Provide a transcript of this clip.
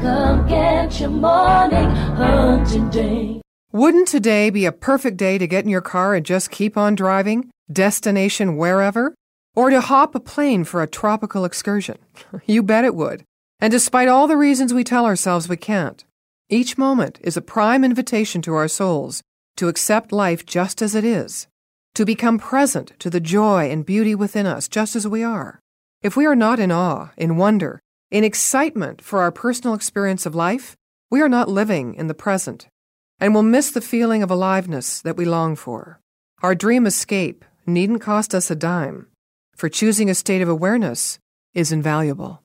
Come get your morning hunting day. Wouldn't today be a perfect day to get in your car and just keep on driving, destination wherever? Or to hop a plane for a tropical excursion? You bet it would. And despite all the reasons we tell ourselves we can't, each moment is a prime invitation to our souls to accept life just as it is, to become present to the joy and beauty within us just as we are. If we are not in awe, in wonder, in excitement for our personal experience of life, we are not living in the present and will miss the feeling of aliveness that we long for. Our dream escape needn't cost us a dime, for choosing a state of awareness is invaluable.